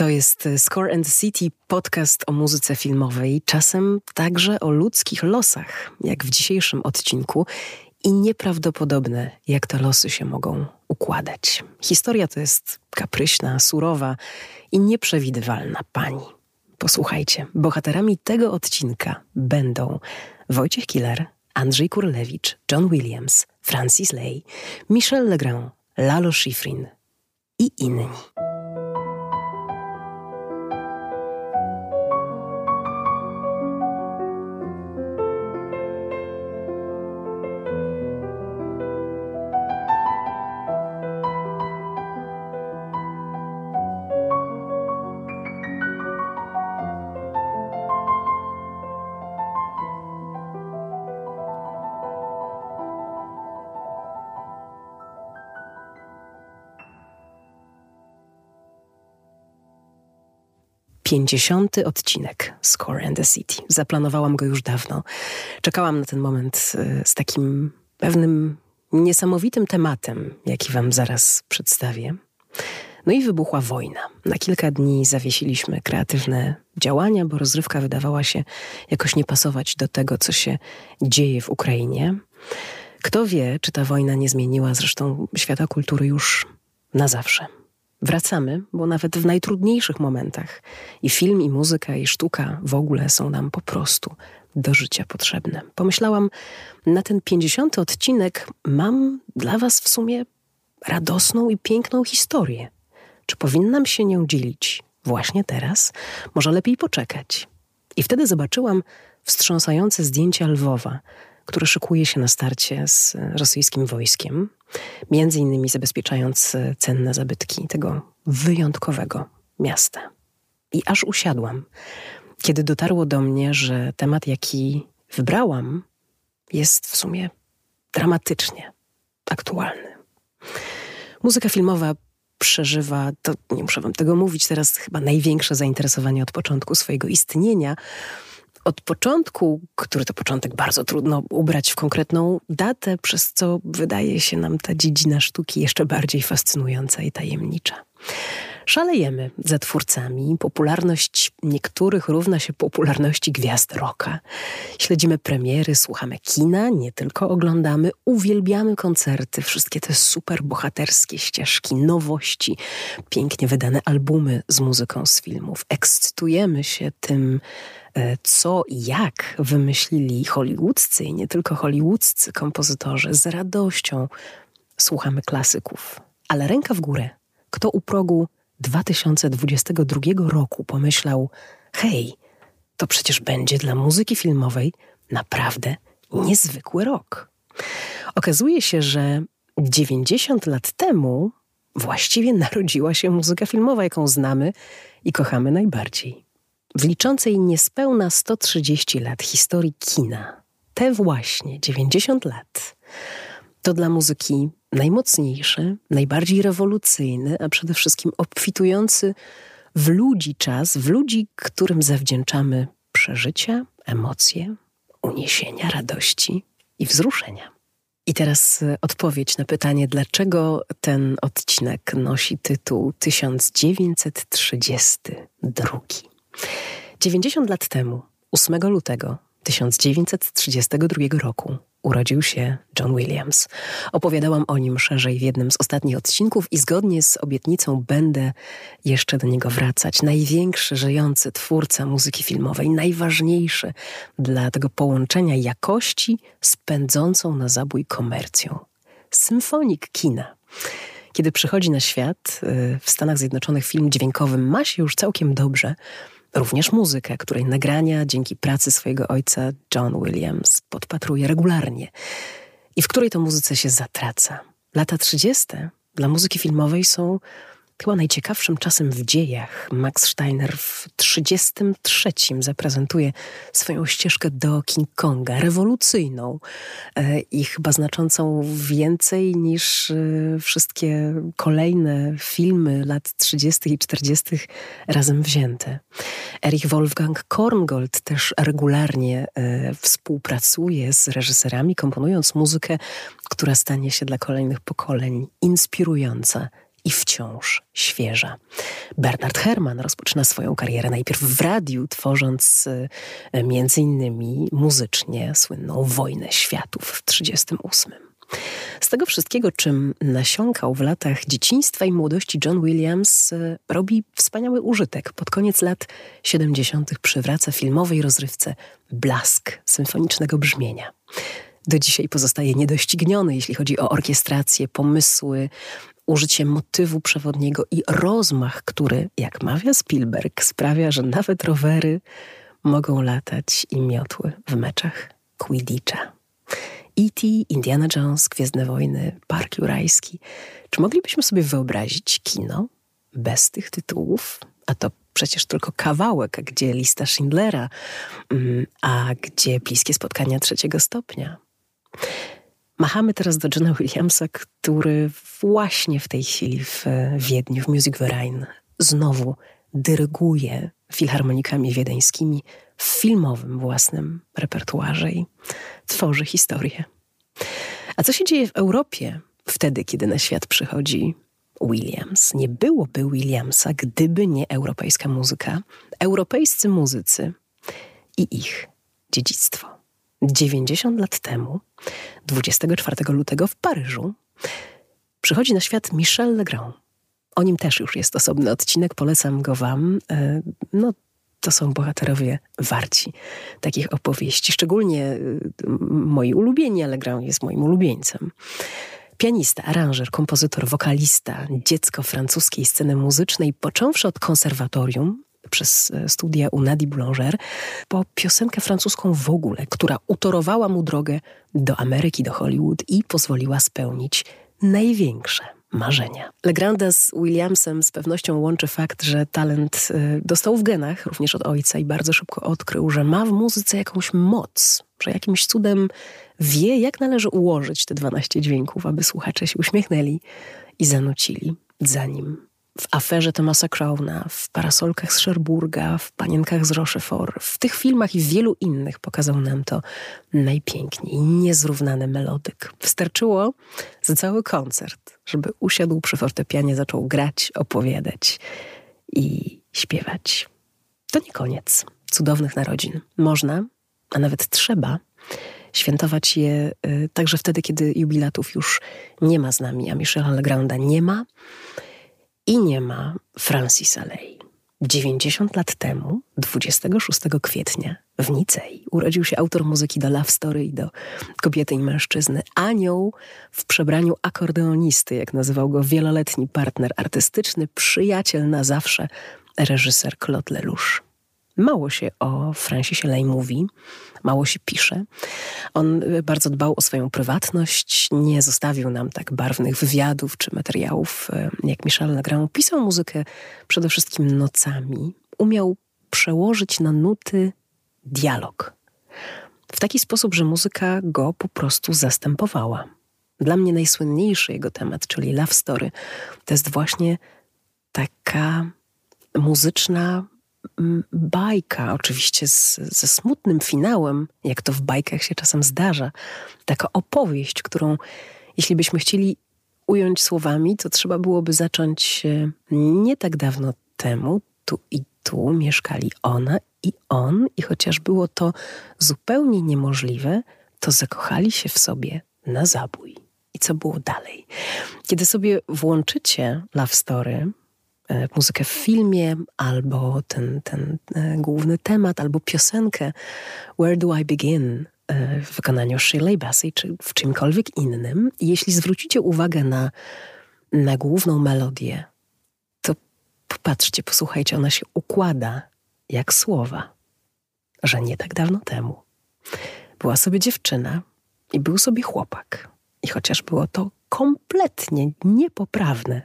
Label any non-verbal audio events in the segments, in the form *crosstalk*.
To jest Score and City, podcast o muzyce filmowej, czasem także o ludzkich losach, jak w dzisiejszym odcinku, i nieprawdopodobne, jak te losy się mogą układać. Historia to jest kapryśna, surowa i nieprzewidywalna pani. Posłuchajcie, bohaterami tego odcinka będą Wojciech Killer, Andrzej Kurlewicz, John Williams, Francis Lay, Michel Legrand, Lalo Schifrin i inni. Pięćdziesiąty odcinek Score and the City. Zaplanowałam go już dawno. Czekałam na ten moment y, z takim pewnym niesamowitym tematem, jaki wam zaraz przedstawię. No i wybuchła wojna. Na kilka dni zawiesiliśmy kreatywne działania, bo rozrywka wydawała się jakoś nie pasować do tego, co się dzieje w Ukrainie. Kto wie, czy ta wojna nie zmieniła zresztą świata kultury już na zawsze. Wracamy, bo nawet w najtrudniejszych momentach i film, i muzyka, i sztuka w ogóle są nam po prostu do życia potrzebne. Pomyślałam, na ten pięćdziesiąty odcinek mam dla Was w sumie radosną i piękną historię. Czy powinnam się nią dzielić właśnie teraz? Może lepiej poczekać. I wtedy zobaczyłam wstrząsające zdjęcia Lwowa, które szykuje się na starcie z rosyjskim wojskiem, między innymi zabezpieczając cenne zabytki tego wyjątkowego miasta. I aż usiadłam, kiedy dotarło do mnie, że temat, jaki wybrałam, jest w sumie dramatycznie aktualny. Muzyka filmowa przeżywa, to nie muszę wam tego mówić, teraz chyba największe zainteresowanie od początku swojego istnienia od początku, który to początek bardzo trudno ubrać w konkretną datę, przez co wydaje się nam ta dziedzina sztuki jeszcze bardziej fascynująca i tajemnicza. Szalejemy za twórcami. Popularność niektórych równa się popularności gwiazd rocka. Śledzimy premiery, słuchamy kina, nie tylko oglądamy, uwielbiamy koncerty, wszystkie te super bohaterskie ścieżki, nowości, pięknie wydane albumy z muzyką z filmów. Ekscytujemy się tym, co i jak wymyślili hollywoodzcy i nie tylko hollywoodzcy kompozytorzy. Z radością słuchamy klasyków. Ale ręka w górę. Kto u progu 2022 roku pomyślał: hej, to przecież będzie dla muzyki filmowej naprawdę niezwykły rok. Okazuje się, że 90 lat temu właściwie narodziła się muzyka filmowa, jaką znamy i kochamy najbardziej. W liczącej niespełna 130 lat historii kina, te właśnie 90 lat, to dla muzyki najmocniejszy, najbardziej rewolucyjny, a przede wszystkim obfitujący w ludzi czas, w ludzi, którym zawdzięczamy przeżycia, emocje, uniesienia, radości i wzruszenia. I teraz e, odpowiedź na pytanie, dlaczego ten odcinek nosi tytuł 1932. 90 lat temu, 8 lutego 1932 roku, urodził się John Williams. Opowiadałam o nim szerzej w jednym z ostatnich odcinków i zgodnie z obietnicą będę jeszcze do niego wracać. Największy żyjący twórca muzyki filmowej, najważniejszy dla tego połączenia jakości z pędzącą na zabój komercją. Symfonik kina. Kiedy przychodzi na świat y, w Stanach Zjednoczonych film dźwiękowy ma się już całkiem dobrze, Również muzykę, której nagrania dzięki pracy swojego ojca John Williams podpatruje regularnie i w której to muzyce się zatraca. Lata 30. dla muzyki filmowej są chyba najciekawszym czasem w dziejach. Max Steiner w 33 zaprezentuje swoją ścieżkę do King Konga, rewolucyjną e, i chyba znaczącą więcej niż e, wszystkie kolejne filmy lat 30. i 40. razem wzięte. Erich Wolfgang Korngold też regularnie e, współpracuje z reżyserami, komponując muzykę, która stanie się dla kolejnych pokoleń inspirująca i wciąż świeża. Bernard Herrmann rozpoczyna swoją karierę najpierw w radiu, tworząc e, między innymi muzycznie słynną Wojnę Światów w 1938. Z tego wszystkiego, czym nasiąkał w latach dzieciństwa i młodości John Williams, e, robi wspaniały użytek. Pod koniec lat 70. przywraca filmowej rozrywce blask symfonicznego brzmienia. Do dzisiaj pozostaje niedościgniony, jeśli chodzi o orkiestrację, pomysły, użycie motywu przewodniego i rozmach, który, jak mawia Spielberg, sprawia, że nawet rowery mogą latać i miotły w meczach Quidditcha. E.T., Indiana Jones, Gwiezdne Wojny, Park Jurajski. Czy moglibyśmy sobie wyobrazić kino bez tych tytułów? A to przecież tylko kawałek, gdzie lista Schindlera, mm, a gdzie bliskie spotkania trzeciego stopnia. Machamy teraz do Johna Williamsa, który właśnie w tej chwili w Wiedniu, w Music Verein, znowu dyryguje filharmonikami wiedeńskimi w filmowym własnym repertuarze i tworzy historię. A co się dzieje w Europie wtedy, kiedy na świat przychodzi Williams? Nie byłoby Williamsa, gdyby nie europejska muzyka, europejscy muzycy i ich dziedzictwo. 90 lat temu, 24 lutego w Paryżu, przychodzi na świat Michel Legrand. O nim też już jest osobny odcinek, polecam go Wam. E, no, to są bohaterowie warci takich opowieści. Szczególnie y, moi ulubieni, ale Grand jest moim ulubieńcem. Pianista, aranżer, kompozytor, wokalista, dziecko francuskiej sceny muzycznej, począwszy od konserwatorium, przez e, studia u Nadi Boulanger, po piosenkę francuską w ogóle, która utorowała mu drogę do Ameryki, do Hollywood i pozwoliła spełnić największe marzenia. Legranda z Williamsem z pewnością łączy fakt, że talent y, dostał w genach, również od ojca i bardzo szybko odkrył, że ma w muzyce jakąś moc, że jakimś cudem wie, jak należy ułożyć te 12 dźwięków, aby słuchacze się uśmiechnęli i zanucili za nim w aferze Thomasa Crowna, w parasolkach z Sherburga, w Panienkach z Rochefort, w tych filmach i wielu innych pokazał nam to najpiękniej, niezrównany melodyk. Wystarczyło za cały koncert, żeby usiadł przy fortepianie, zaczął grać, opowiadać i śpiewać. To nie koniec cudownych narodzin. Można, a nawet trzeba świętować je y, także wtedy, kiedy jubilatów już nie ma z nami, a Michela Legranda nie ma i nie ma Francis Alei. 90 lat temu, 26 kwietnia, w Nicei, urodził się autor muzyki do Love Story i do Kobiety i Mężczyzny. Anioł w przebraniu akordeonisty, jak nazywał go wieloletni partner artystyczny, przyjaciel na zawsze, reżyser Claude Lelouch. Mało się o Francisie Lay mówi, mało się pisze. On y, bardzo dbał o swoją prywatność, nie zostawił nam tak barwnych wywiadów czy materiałów y, jak Michel Legrand. Pisał muzykę przede wszystkim nocami. Umiał przełożyć na nuty dialog. W taki sposób, że muzyka go po prostu zastępowała. Dla mnie najsłynniejszy jego temat, czyli Love Story, to jest właśnie taka muzyczna bajka, oczywiście z, ze smutnym finałem, jak to w bajkach się czasem zdarza. Taka opowieść, którą jeśli byśmy chcieli ująć słowami, to trzeba byłoby zacząć nie tak dawno temu, tu i tu mieszkali ona i on, i chociaż było to zupełnie niemożliwe, to zakochali się w sobie na zabój. I co było dalej? Kiedy sobie włączycie Love Story, E, muzykę w filmie, albo ten, ten e, główny temat, albo piosenkę Where Do I Begin e, w wykonaniu Shirley Bassey, czy w czymkolwiek innym. Jeśli zwrócicie uwagę na, na główną melodię, to popatrzcie, posłuchajcie, ona się układa jak słowa, że nie tak dawno temu była sobie dziewczyna i był sobie chłopak. I chociaż było to kompletnie niepoprawne,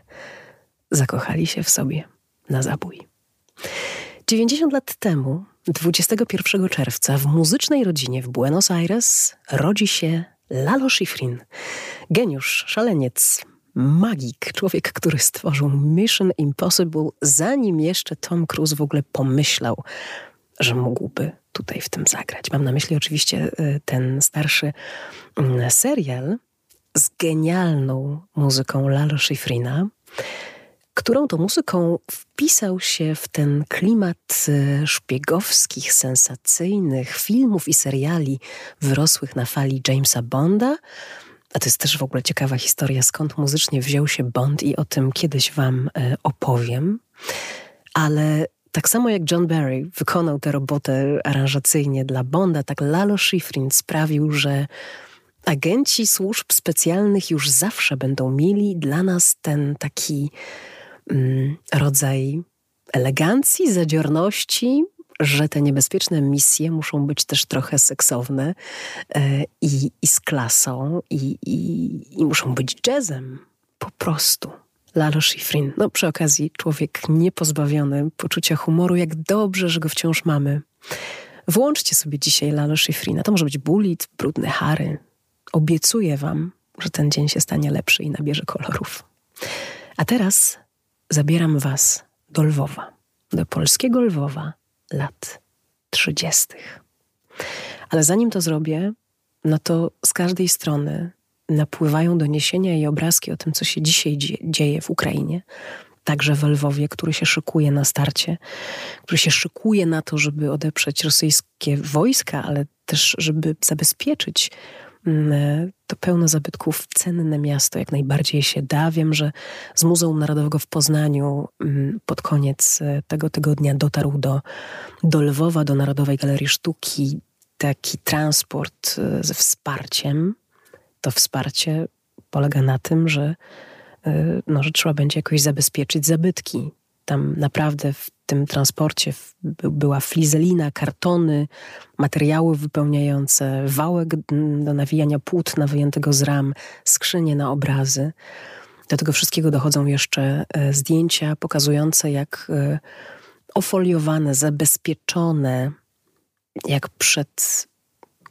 zakochali się w sobie na zabój. 90 lat temu, 21 czerwca, w muzycznej rodzinie w Buenos Aires rodzi się Lalo Schifrin. Geniusz, szaleniec, magik, człowiek, który stworzył Mission Impossible, zanim jeszcze Tom Cruise w ogóle pomyślał, że mógłby tutaj w tym zagrać. Mam na myśli oczywiście y, ten starszy mm, serial z genialną muzyką Lalo Schifrina, którą to muzyką wpisał się w ten klimat e, szpiegowskich, sensacyjnych filmów i seriali wyrosłych na fali Jamesa Bonda. A to jest też w ogóle ciekawa historia, skąd muzycznie wziął się Bond i o tym kiedyś wam e, opowiem. Ale tak samo jak John Barry wykonał tę robotę aranżacyjnie dla Bonda, tak Lalo Schifrin sprawił, że agenci służb specjalnych już zawsze będą mieli dla nas ten taki rodzaj elegancji, zadziorności, że te niebezpieczne misje muszą być też trochę seksowne e, i, i z klasą, i, i, i muszą być jazzem. Po prostu. Lalo Schifrin. No przy okazji człowiek niepozbawiony poczucia humoru, jak dobrze, że go wciąż mamy. Włączcie sobie dzisiaj Lalo Schifrina. To może być bulit, brudne Hary. Obiecuję wam, że ten dzień się stanie lepszy i nabierze kolorów. A teraz zabieram was do Lwowa, do polskiego Lwowa lat trzydziestych. Ale zanim to zrobię, no to z każdej strony napływają doniesienia i obrazki o tym, co się dzisiaj dzieje w Ukrainie. Także w Lwowie, który się szykuje na starcie, który się szykuje na to, żeby odeprzeć rosyjskie wojska, ale też, żeby zabezpieczyć to pełno zabytków cenne miasto, jak najbardziej się da. Wiem, że z Muzeum Narodowego w Poznaniu mm, pod koniec e, tego tygodnia dotarł do, do Lwowa, do Narodowej Galerii Sztuki taki transport e, ze wsparciem to wsparcie polega na tym, że, no, że trzeba będzie jakoś zabezpieczyć zabytki. Tam naprawdę w tym transporcie była flizelina, kartony, materiały wypełniające, wałek do nawijania płótna wyjętego z ram, skrzynie na obrazy. Do tego wszystkiego dochodzą jeszcze e, zdjęcia pokazujące, jak e, ofoliowane, zabezpieczone, jak przed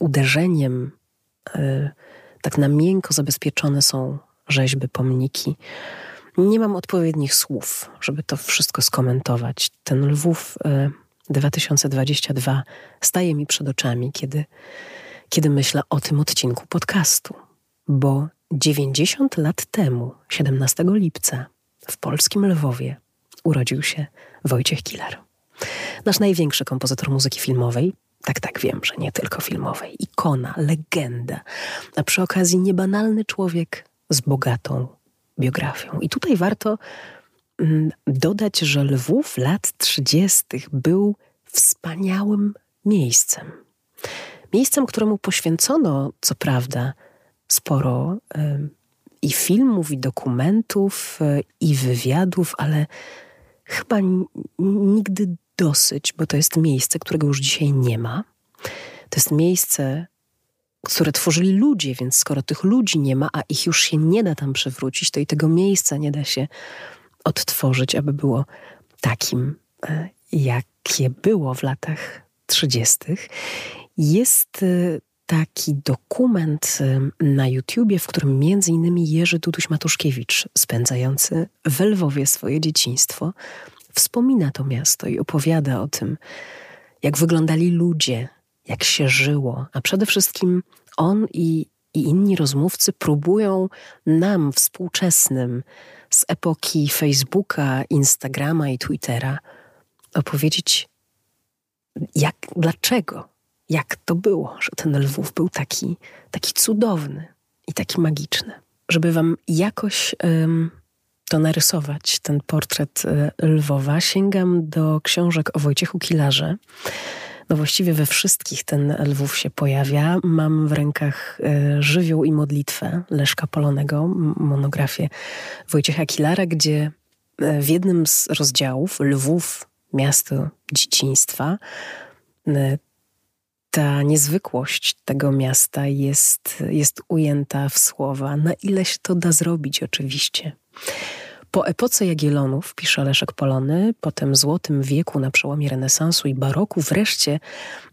uderzeniem e, tak na miękko zabezpieczone są rzeźby, pomniki. Nie mam odpowiednich słów, żeby to wszystko skomentować. Ten Lwów 2022 e, staje mi przed oczami, kiedy, kiedy myślę o tym odcinku podcastu, bo 90 lat temu, 17 lipca, w polskim Lwowie urodził się Wojciech Kilar. Nasz największy kompozytor muzyki filmowej, tak, tak, wiem, że nie tylko filmowej. Ikona, legenda, a przy okazji niebanalny człowiek z bogatą biografią. I tutaj warto mm, dodać, że Lwów lat 30. był wspaniałym miejscem. Miejscem, któremu poświęcono, co prawda, sporo y, i filmów, i dokumentów, y, i wywiadów, ale chyba nigdy dosyć, bo to jest miejsce, którego już dzisiaj nie ma. To jest miejsce, które tworzyli ludzie, więc skoro tych ludzi nie ma, a ich już się nie da tam przywrócić, to i tego miejsca nie da się odtworzyć, aby było takim, e, jakie było w latach 30. Jest e, taki dokument e, na YouTubie, w którym między innymi Jerzy Duduś-Matuszkiewicz, spędzający w Lwowie swoje dzieciństwo, wspomina to miasto i opowiada o tym, jak wyglądali ludzie, jak się żyło, a przede wszystkim on i, i inni rozmówcy próbują nam, współczesnym, z epoki Facebooka, Instagrama i Twittera, opowiedzieć, jak, dlaczego, jak to było, że ten Lwów był taki, taki cudowny i taki magiczny. Żeby wam jakoś um, to narysować, ten portret e, Lwowa, sięgam do książek o Wojciechu Kilarze. No właściwie we wszystkich ten Lwów się pojawia. Mam w rękach e, Żywioł i modlitwę Leszka Polonego, monografię Wojciecha Kilara, gdzie e, w jednym z rozdziałów Lwów, miasto dzieciństwa, ta niezwykłość tego miasta jest, jest ujęta w słowa, na ile się to da zrobić oczywiście. Po epoce Jagiellonów, pisze Leszek Polony, potem złotym wieku na przełomie renesansu i baroku, wreszcie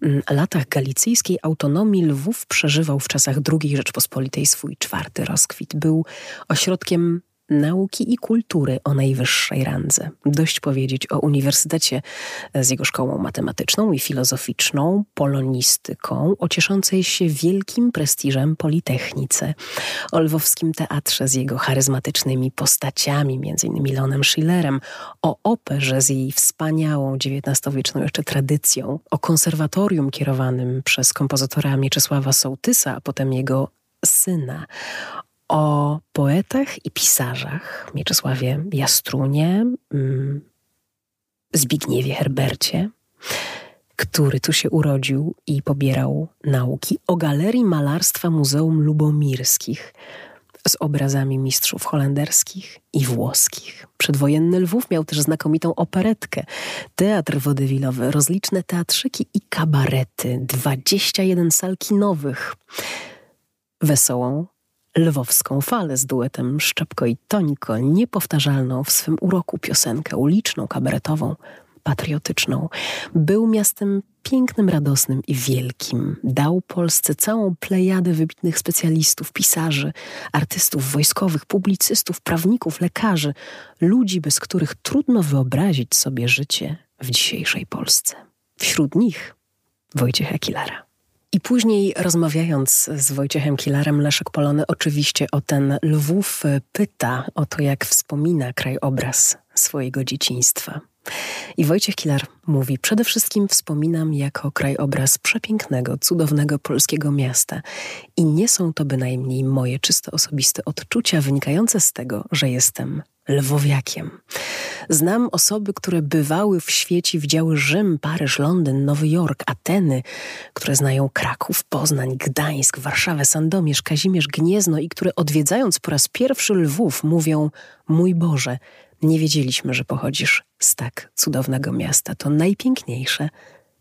mm, latach galicyjskiej autonomii Lwów przeżywał w czasach II Rzeczpospolitej swój czwarty rozkwit. Był ośrodkiem nauki i kultury o najwyższej randze. Dość powiedzieć o uniwersytecie z jego szkołą matematyczną i filozoficzną, polonistyką, o cieszącej się wielkim prestiżem Politechnice, o lwowskim teatrze z jego charyzmatycznymi postaciami, m.in. Leonem Schillerem, o operze z jej wspaniałą XIX-wieczną jeszcze tradycją, o konserwatorium kierowanym przez kompozytora Mieczysława Sołtysa, a potem jego syna, o poetach i pisarzach. Mieczysławie Jastrunie, mm, Zbigniewie Herbercie, który tu się urodził i pobierał nauki, o Galerii Malarstwa Muzeum Lubomirskich z obrazami mistrzów holenderskich i włoskich. Przedwojenny Lwów miał też znakomitą operetkę, teatr wodywilowy, rozliczne teatrzyki i kabarety, 21 sal kinowych, wesołą lwowską falę z duetem Szczepko i Toniko, niepowtarzalną w swym uroku piosenkę uliczną, kabaretową, patriotyczną. Był miastem pięknym, radosnym i wielkim. Dał Polsce całą plejadę wybitnych specjalistów, pisarzy, artystów wojskowych, publicystów, prawników, lekarzy, ludzi, bez których trudno wyobrazić sobie życie w dzisiejszej Polsce. Wśród nich Wojciech Akilara. I później rozmawiając z Wojciechem Kilarem, Leszek Polony oczywiście o ten Lwów pyta o to, jak wspomina krajobraz swojego dzieciństwa. I Wojciech Kilar mówi: Przede wszystkim wspominam jako krajobraz przepięknego, cudownego polskiego miasta. I nie są to bynajmniej moje czysto osobiste odczucia wynikające z tego, że jestem lwowiakiem. Znam osoby, które bywały w świecie, widziały Rzym, Paryż, Londyn, Nowy Jork, Ateny, które znają Kraków, Poznań, Gdańsk, Warszawę, Sandomierz, Kazimierz, Gniezno i które odwiedzając po raz pierwszy Lwów mówią: Mój Boże, nie wiedzieliśmy, że pochodzisz z tak cudownego miasta. To najpiękniejsze,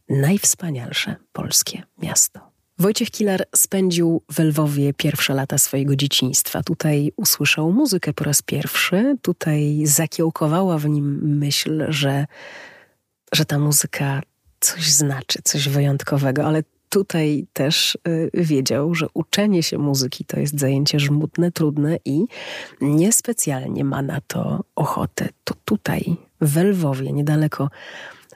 najwspanialsze polskie miasto. Wojciech Kilar spędził w Lwowie pierwsze lata swojego dzieciństwa. Tutaj usłyszał muzykę po raz pierwszy. Tutaj zakiełkowała w nim myśl, że, że ta muzyka coś znaczy, coś wyjątkowego, ale tutaj też y, wiedział, że uczenie się muzyki to jest zajęcie żmudne, trudne i niespecjalnie ma na to ochotę. To tutaj, w Lwowie, niedaleko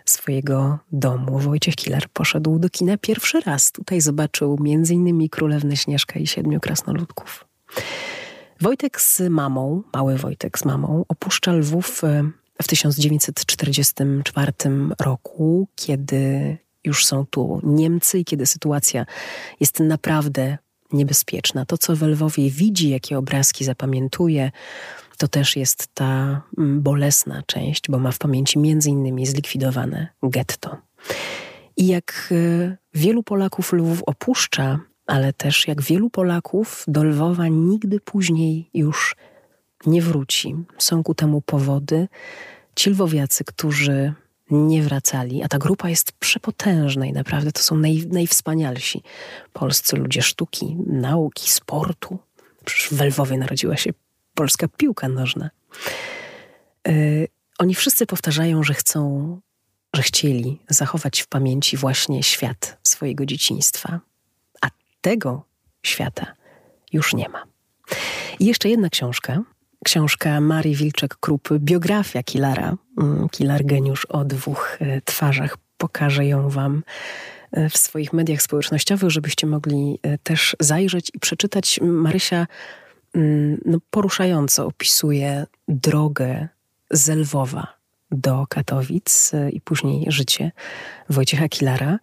swojego domu, Wojciech Kilar poszedł do kina pierwszy raz. Tutaj zobaczył m.in. Królewnę Śnieżka i Siedmiu Krasnoludków. Wojtek z mamą, mały Wojtek z mamą, opuszcza Lwów y, w 1944 roku, kiedy już są tu Niemcy i kiedy sytuacja jest naprawdę niebezpieczna. To, co w Lwowie widzi, jakie obrazki zapamiętuje, to też jest ta mm, bolesna część, bo ma w pamięci między innymi zlikwidowane getto. I jak e, wielu Polaków Lwów opuszcza, ale też jak wielu Polaków do Lwowa nigdy później już nie wróci. Są ku temu powody. Ci lwowiacy, którzy nie wracali, a ta grupa jest przepotężna i naprawdę to są naj, najwspanialsi polscy ludzie sztuki, nauki, sportu. Przecież w Lwowie narodziła się polska piłka nożna. Yy, oni wszyscy powtarzają, że chcą, że chcieli zachować w pamięci właśnie świat swojego dzieciństwa, a tego świata już nie ma. I jeszcze jedna książka, książka Marii Wilczek-Krup, biografia Kilara. Mm, Kilar geniusz o dwóch e, twarzach. Pokażę ją wam e, w swoich mediach społecznościowych, żebyście mogli e, też zajrzeć i przeczytać. Marysia no, poruszająco opisuje drogę z Lwowa do Katowic i później życie Wojciecha Kilara,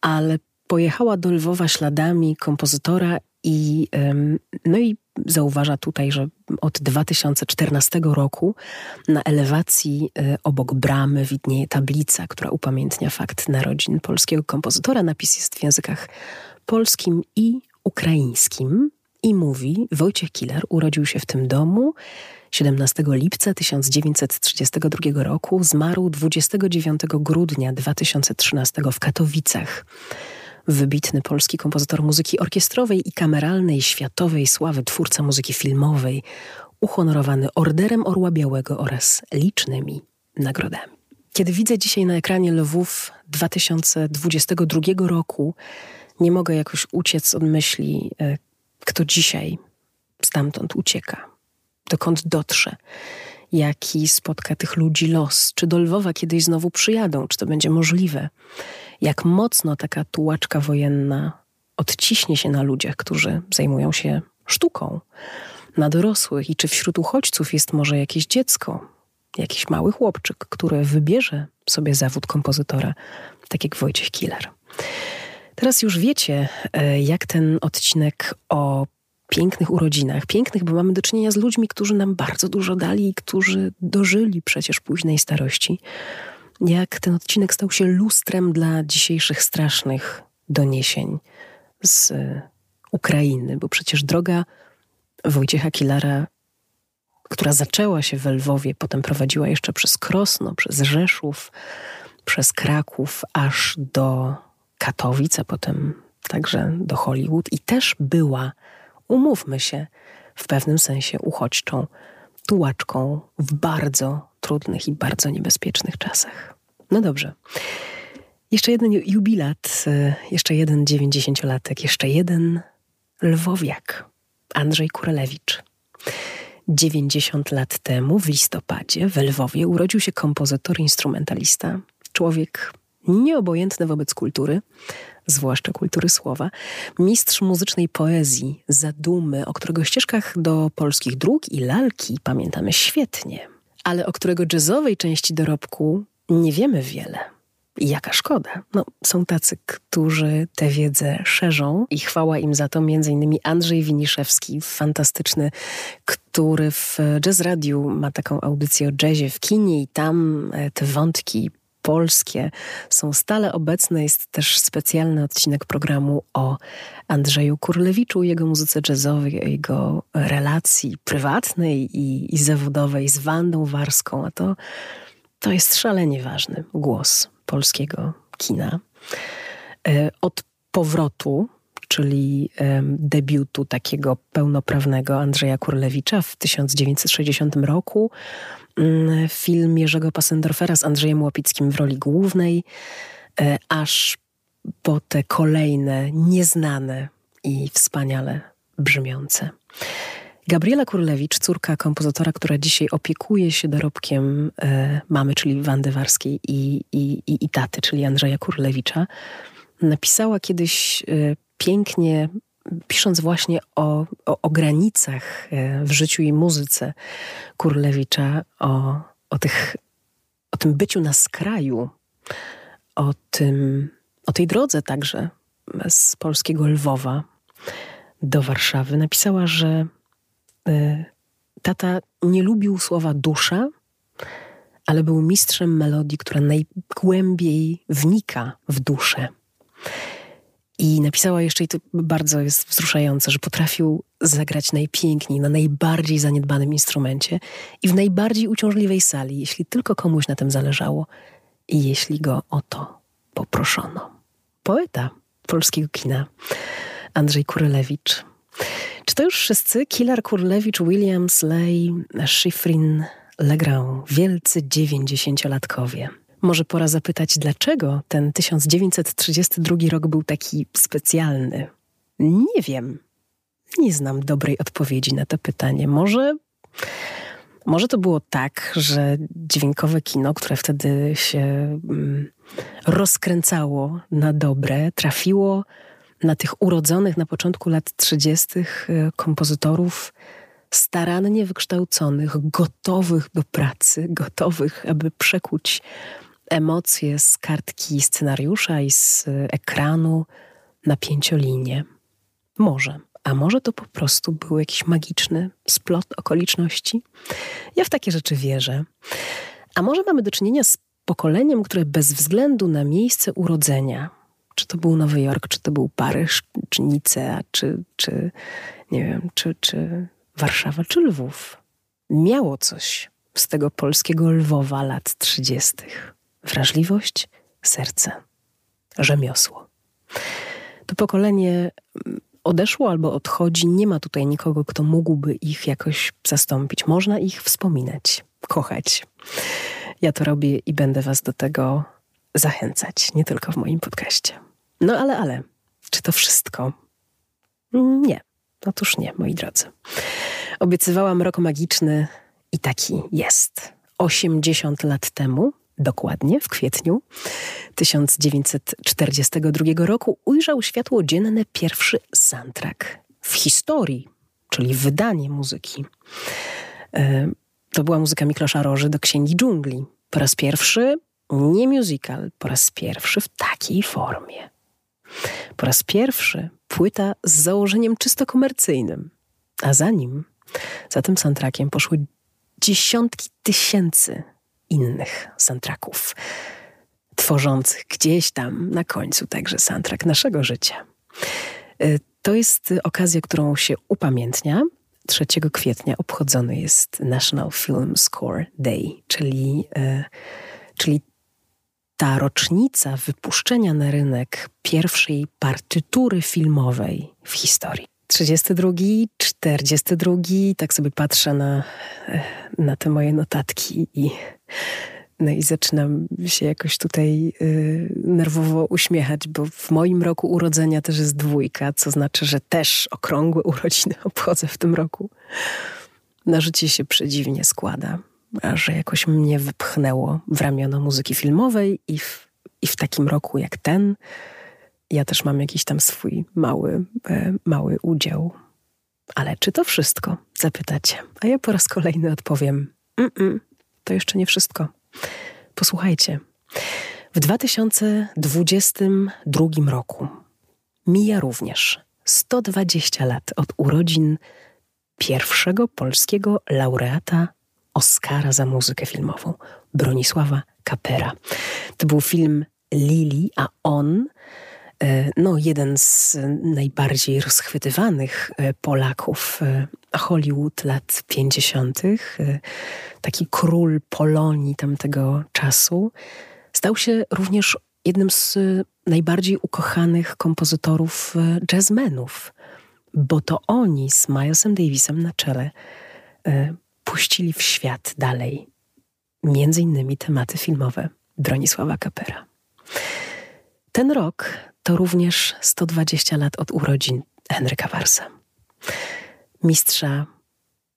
ale pojechała do Lwowa śladami kompozytora i, no i zauważa tutaj, że od 2014 roku na elewacji e, obok bramy widnieje tablica, która upamiętnia fakt narodzin polskiego kompozytora. Napis jest w językach polskim i ukraińskim i mówi: Wojciech Killer urodził się w tym domu 17 lipca 1932 roku, zmarł 29 grudnia 2013 w Katowicach wybitny polski kompozytor muzyki orkiestrowej i kameralnej światowej sławy, twórca muzyki filmowej, uhonorowany Orderem Orła Białego oraz licznymi nagrodami. Kiedy widzę dzisiaj na ekranie Lwów 2022 roku, nie mogę jakoś uciec od myśli, e, kto dzisiaj stamtąd ucieka. dokąd dotrze, jaki spotka tych ludzi los, czy do Lwowa kiedyś znowu przyjadą, czy to będzie możliwe, jak mocno taka tułaczka wojenna odciśnie się na ludziach, którzy zajmują się sztuką, na dorosłych i czy wśród uchodźców jest może jakieś dziecko, jakiś mały chłopczyk, który wybierze sobie zawód kompozytora, tak jak Wojciech Killer. Teraz już wiecie, e, jak ten odcinek o pięknych urodzinach, pięknych, bo mamy do czynienia z ludźmi, którzy nam bardzo dużo dali i którzy dożyli przecież późnej starości, jak ten odcinek stał się lustrem dla dzisiejszych strasznych doniesień z Ukrainy, bo przecież droga Wojciecha Kilara, która zaczęła się w Lwowie, potem prowadziła jeszcze przez Krosno, przez Rzeszów, przez Kraków, aż do Katowic, a potem także do Hollywood i też była, umówmy się, w pewnym sensie uchodźczą, tułaczką w bardzo trudnych i bardzo niebezpiecznych czasach. No dobrze. Jeszcze jeden jubilat, e, jeszcze jeden dziewięćdziesięciolatek, jeszcze jeden lwowiak, Andrzej Kurelewicz. 90 lat temu, w listopadzie, w Lwowie, urodził się kompozytor, instrumentalista, człowiek nieobojętny wobec kultury, zwłaszcza kultury słowa, mistrz muzycznej poezji, zadumy, o którego ścieżkach do polskich dróg i lalki pamiętamy świetnie, ale o którego jazzowej części dorobku nie wiemy wiele. I jaka szkoda. No, są tacy, którzy tę wiedzę szerzą i chwała im za to. Innymi Andrzej Winiszewski, fantastyczny, który w Jazz Radiu ma taką audycję o jazzie w kinie i tam e, te wątki polskie są stale obecne. Jest też specjalny odcinek programu o Andrzeju Kurlewiczu, jego muzyce jazzowej, jego relacji prywatnej i, i zawodowej z Wandą Warską, a to, to jest szalenie ważny głos polskiego kina. E, od powrotu, czyli debiutu takiego pełnoprawnego Andrzeja Kurlewicza w 1960 roku, film Jerzego Passendorfera z Andrzejem Łapickim w roli głównej, e, aż po te kolejne, nieznane i wspaniale brzmiące. Gabriela Kurlewicz, córka kompozytora, która dzisiaj opiekuje się dorobkiem e, mamy, czyli Wandy Warskiej i, i, i, i taty, czyli Andrzeja Kurlewicza, napisała kiedyś e, pięknie, pisząc właśnie o, o, o, granicach e, w życiu i muzyce Kurlewicza, o, o, tych, o tym byciu na skraju, o, tym, o tej drodze także z polskiego Lwowa do Warszawy. Napisała, że Y, tata nie lubił słowa dusza, ale był mistrzem melodii, która najgłębiej wnika w duszę. I napisała jeszcze, i to bardzo jest wzruszające, że potrafił zagrać najpiękniej, na najbardziej zaniedbanym instrumencie i w najbardziej uciążliwej sali, jeśli tylko komuś na tym zależało i jeśli go o to poproszono. Poeta polskiego kina Andrzej Kurelewicz czy to już wszyscy? Killer Kurlewicz, Williams, Lay, Schifrin, Legrand, wielcy dziewięćdziesięciolatkowie. Może pora zapytać, dlaczego ten 1932 rok był taki specjalny? Nie wiem. Nie znam dobrej odpowiedzi na to pytanie. Może, może to było tak, że dźwiękowe kino, które wtedy się mm, rozkręcało na dobre, trafiło na tych urodzonych na początku lat 30. E, kompozytorów starannie wykształconych, gotowych do pracy, gotowych, aby przekuć emocje z kartki scenariusza i z ekranu na pięciolinię. Może. A może to po prostu był jakiś magiczny splot okoliczności? Ja w takie rzeczy wierzę. A może mamy do czynienia z pokoleniem, które bez względu na miejsce urodzenia czy to był Nowy Jork, czy to był Paryż, czy Nicea, czy, czy nie wiem, czy, czy Warszawa, czy Lwów. Miało coś z tego polskiego Lwowa lat trzydziestych. Wrażliwość, serce, rzemiosło. To pokolenie mm, odeszło albo odchodzi, nie ma tutaj nikogo, kto mógłby ich jakoś zastąpić. Można ich wspominać, kochać. Ja to robię i będę Was do tego zachęcać, nie tylko w moim podcaście. No ale, ale, czy to wszystko? Nie. Otóż nie, moi drodzy. Obiecywałam rok magiczny i taki jest. 80 lat temu, dokładnie w kwietniu 1942 roku, ujrzał światło dzienne pierwszy soundtrack w historii, czyli wydanie muzyki. E, to była muzyka Miklosza Roży do Księgi Dżungli. Po raz pierwszy nie musical, po raz pierwszy w takiej formie. Po raz pierwszy płyta z założeniem czysto komercyjnym, a za nim, za tym soundtrackiem poszły dziesiątki tysięcy innych soundtracków, tworzących gdzieś tam na końcu także soundtrack naszego życia. Y, to jest okazja, którą się upamiętnia. 3 kwietnia obchodzony jest National Film Score Day, czyli, y, czyli ta rocznica wypuszczenia na rynek pierwszej partytury filmowej w historii. 32, 42, tak sobie patrzę na, na te moje notatki i, no i zaczynam się jakoś tutaj y, nerwowo uśmiechać, bo w moim roku urodzenia też jest dwójka, co znaczy, że też okrągłe urodziny *laughs* obchodzę w tym roku. Na życie się przedziwnie składa że jakoś mnie wypchnęło w ramiona muzyki filmowej i w, i w takim roku jak ten ja też mam jakiś tam swój mały, e, mały udział. Ale czy to wszystko? Zapytacie. A ja po raz kolejny odpowiem: mm -mm, to jeszcze nie wszystko. Posłuchajcie. W 2022 roku mija również 120 lat od urodzin pierwszego polskiego laureata Oscara za muzykę filmową, Bronisława Kapera. To był film Lili, a on, no jeden z najbardziej rozchwytywanych e, Polaków e, Hollywood lat 50., taki król Polonii tamtego czasu, stał się również jednym z najbardziej ukochanych kompozytorów jazzmenów, bo to oni z Milesem Davisem na czele puścili w świat dalej między innymi tematy filmowe Bronisława Kapera. Ten rok to również 120 lat od urodzin Henryka Warsa, mistrza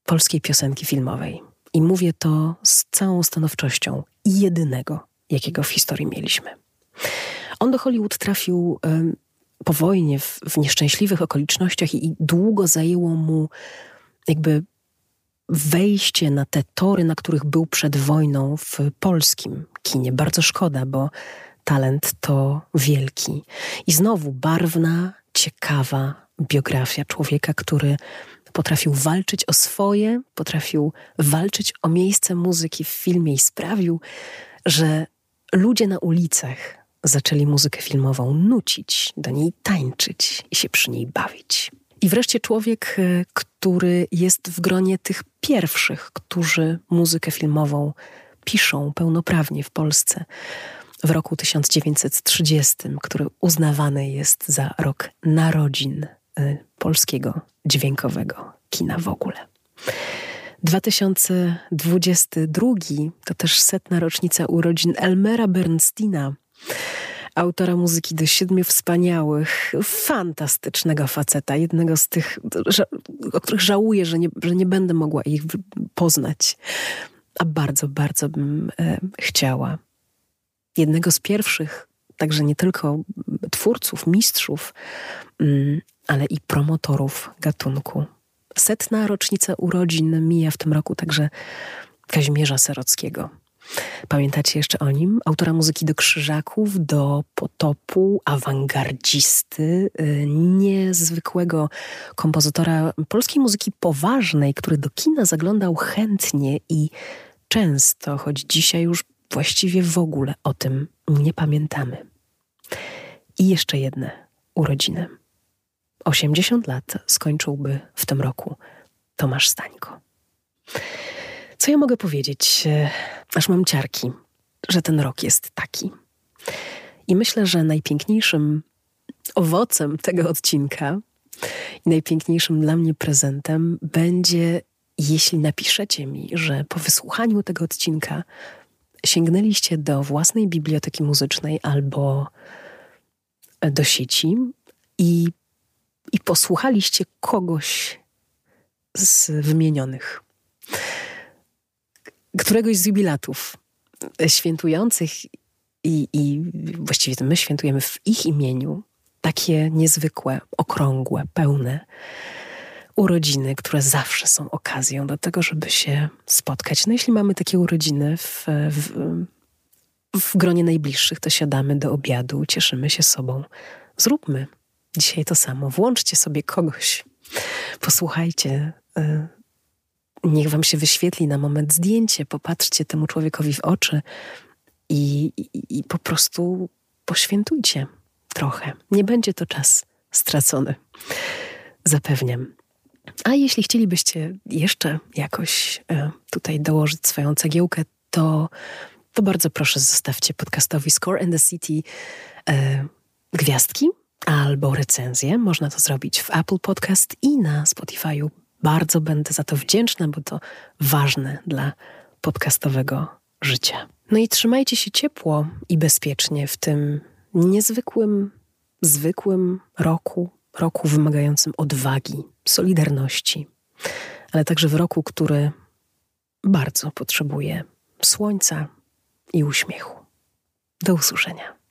polskiej piosenki filmowej. I mówię to z całą stanowczością i jedynego, jakiego w historii mieliśmy. On do Hollywood trafił po wojnie w, w nieszczęśliwych okolicznościach i, i długo zajęło mu jakby wejście na te tory, na których był przed wojną w polskim kinie. Bardzo szkoda, bo talent to wielki. I znowu barwna, ciekawa biografia człowieka, który potrafił walczyć o swoje, potrafił walczyć o miejsce muzyki w filmie i sprawił, że ludzie na ulicach zaczęli muzykę filmową nucić, do niej tańczyć i się przy niej bawić. I wreszcie człowiek, e, który jest w gronie tych pierwszych, którzy muzykę filmową piszą pełnoprawnie w Polsce w roku 1930, który uznawany jest za rok narodzin e, polskiego dźwiękowego kina w ogóle. 2022 to też setna rocznica urodzin Elmera Bernsteina, autora muzyki do Siedmiu Wspaniałych, fantastycznego faceta, jednego z tych, o których żałuję, że nie, że nie będę mogła ich poznać, a bardzo, bardzo bym e, chciała. Jednego z pierwszych, także nie tylko twórców, mistrzów, mm, ale i promotorów gatunku. Setna rocznica urodzin mija w tym roku także Kazimierza Serockiego. Pamiętacie jeszcze o nim? Autora muzyki do Krzyżaków, do Potopu, awangardzisty, y, niezwykłego kompozytora polskiej muzyki poważnej, który do kina zaglądał chętnie i często, choć dzisiaj już właściwie w ogóle o tym nie pamiętamy. I jeszcze jedne urodziny. 80 lat skończyłby w tym roku Tomasz Stańko. Co ja mogę powiedzieć? E, aż mam ciarki, że ten rok jest taki. I myślę, że najpiękniejszym owocem tego odcinka i najpiękniejszym dla mnie prezentem będzie, jeśli napiszecie mi, że po wysłuchaniu tego odcinka sięgnęliście do własnej biblioteki muzycznej albo do sieci i, i posłuchaliście kogoś, z wymienionych. Któregoś z jubilatów świętujących i, i właściwie to my świętujemy w ich imieniu takie niezwykłe, okrągłe, pełne urodziny, które zawsze są okazją do tego, żeby się spotkać. No jeśli mamy takie urodziny w, w, w gronie najbliższych, to siadamy do obiadu, cieszymy się sobą. Zróbmy dzisiaj to samo. Włączcie sobie kogoś, posłuchajcie. Y, niech wam się wyświetli na moment zdjęcie, popatrzcie temu człowiekowi w oczy i, i, i po prostu poświętujcie trochę. Nie będzie to czas stracony. Zapewniam. A jeśli chcielibyście jeszcze jakoś e, tutaj dołożyć swoją cegiełkę, to, to bardzo proszę zostawcie podcastowi Score and the City e, gwiazdki albo recenzję. Można to zrobić w Apple Podcast i na Spotify'u. Bardzo będę za to wdzięczna, bo to ważne dla podcastowego życia. No i trzymajcie się ciepło i bezpiecznie w tym niezwykłym, zwykłym roku, roku wymagającym odwagi, solidarności, ale także w roku, który bardzo potrzebuje słońca i uśmiechu. Do usłyszenia.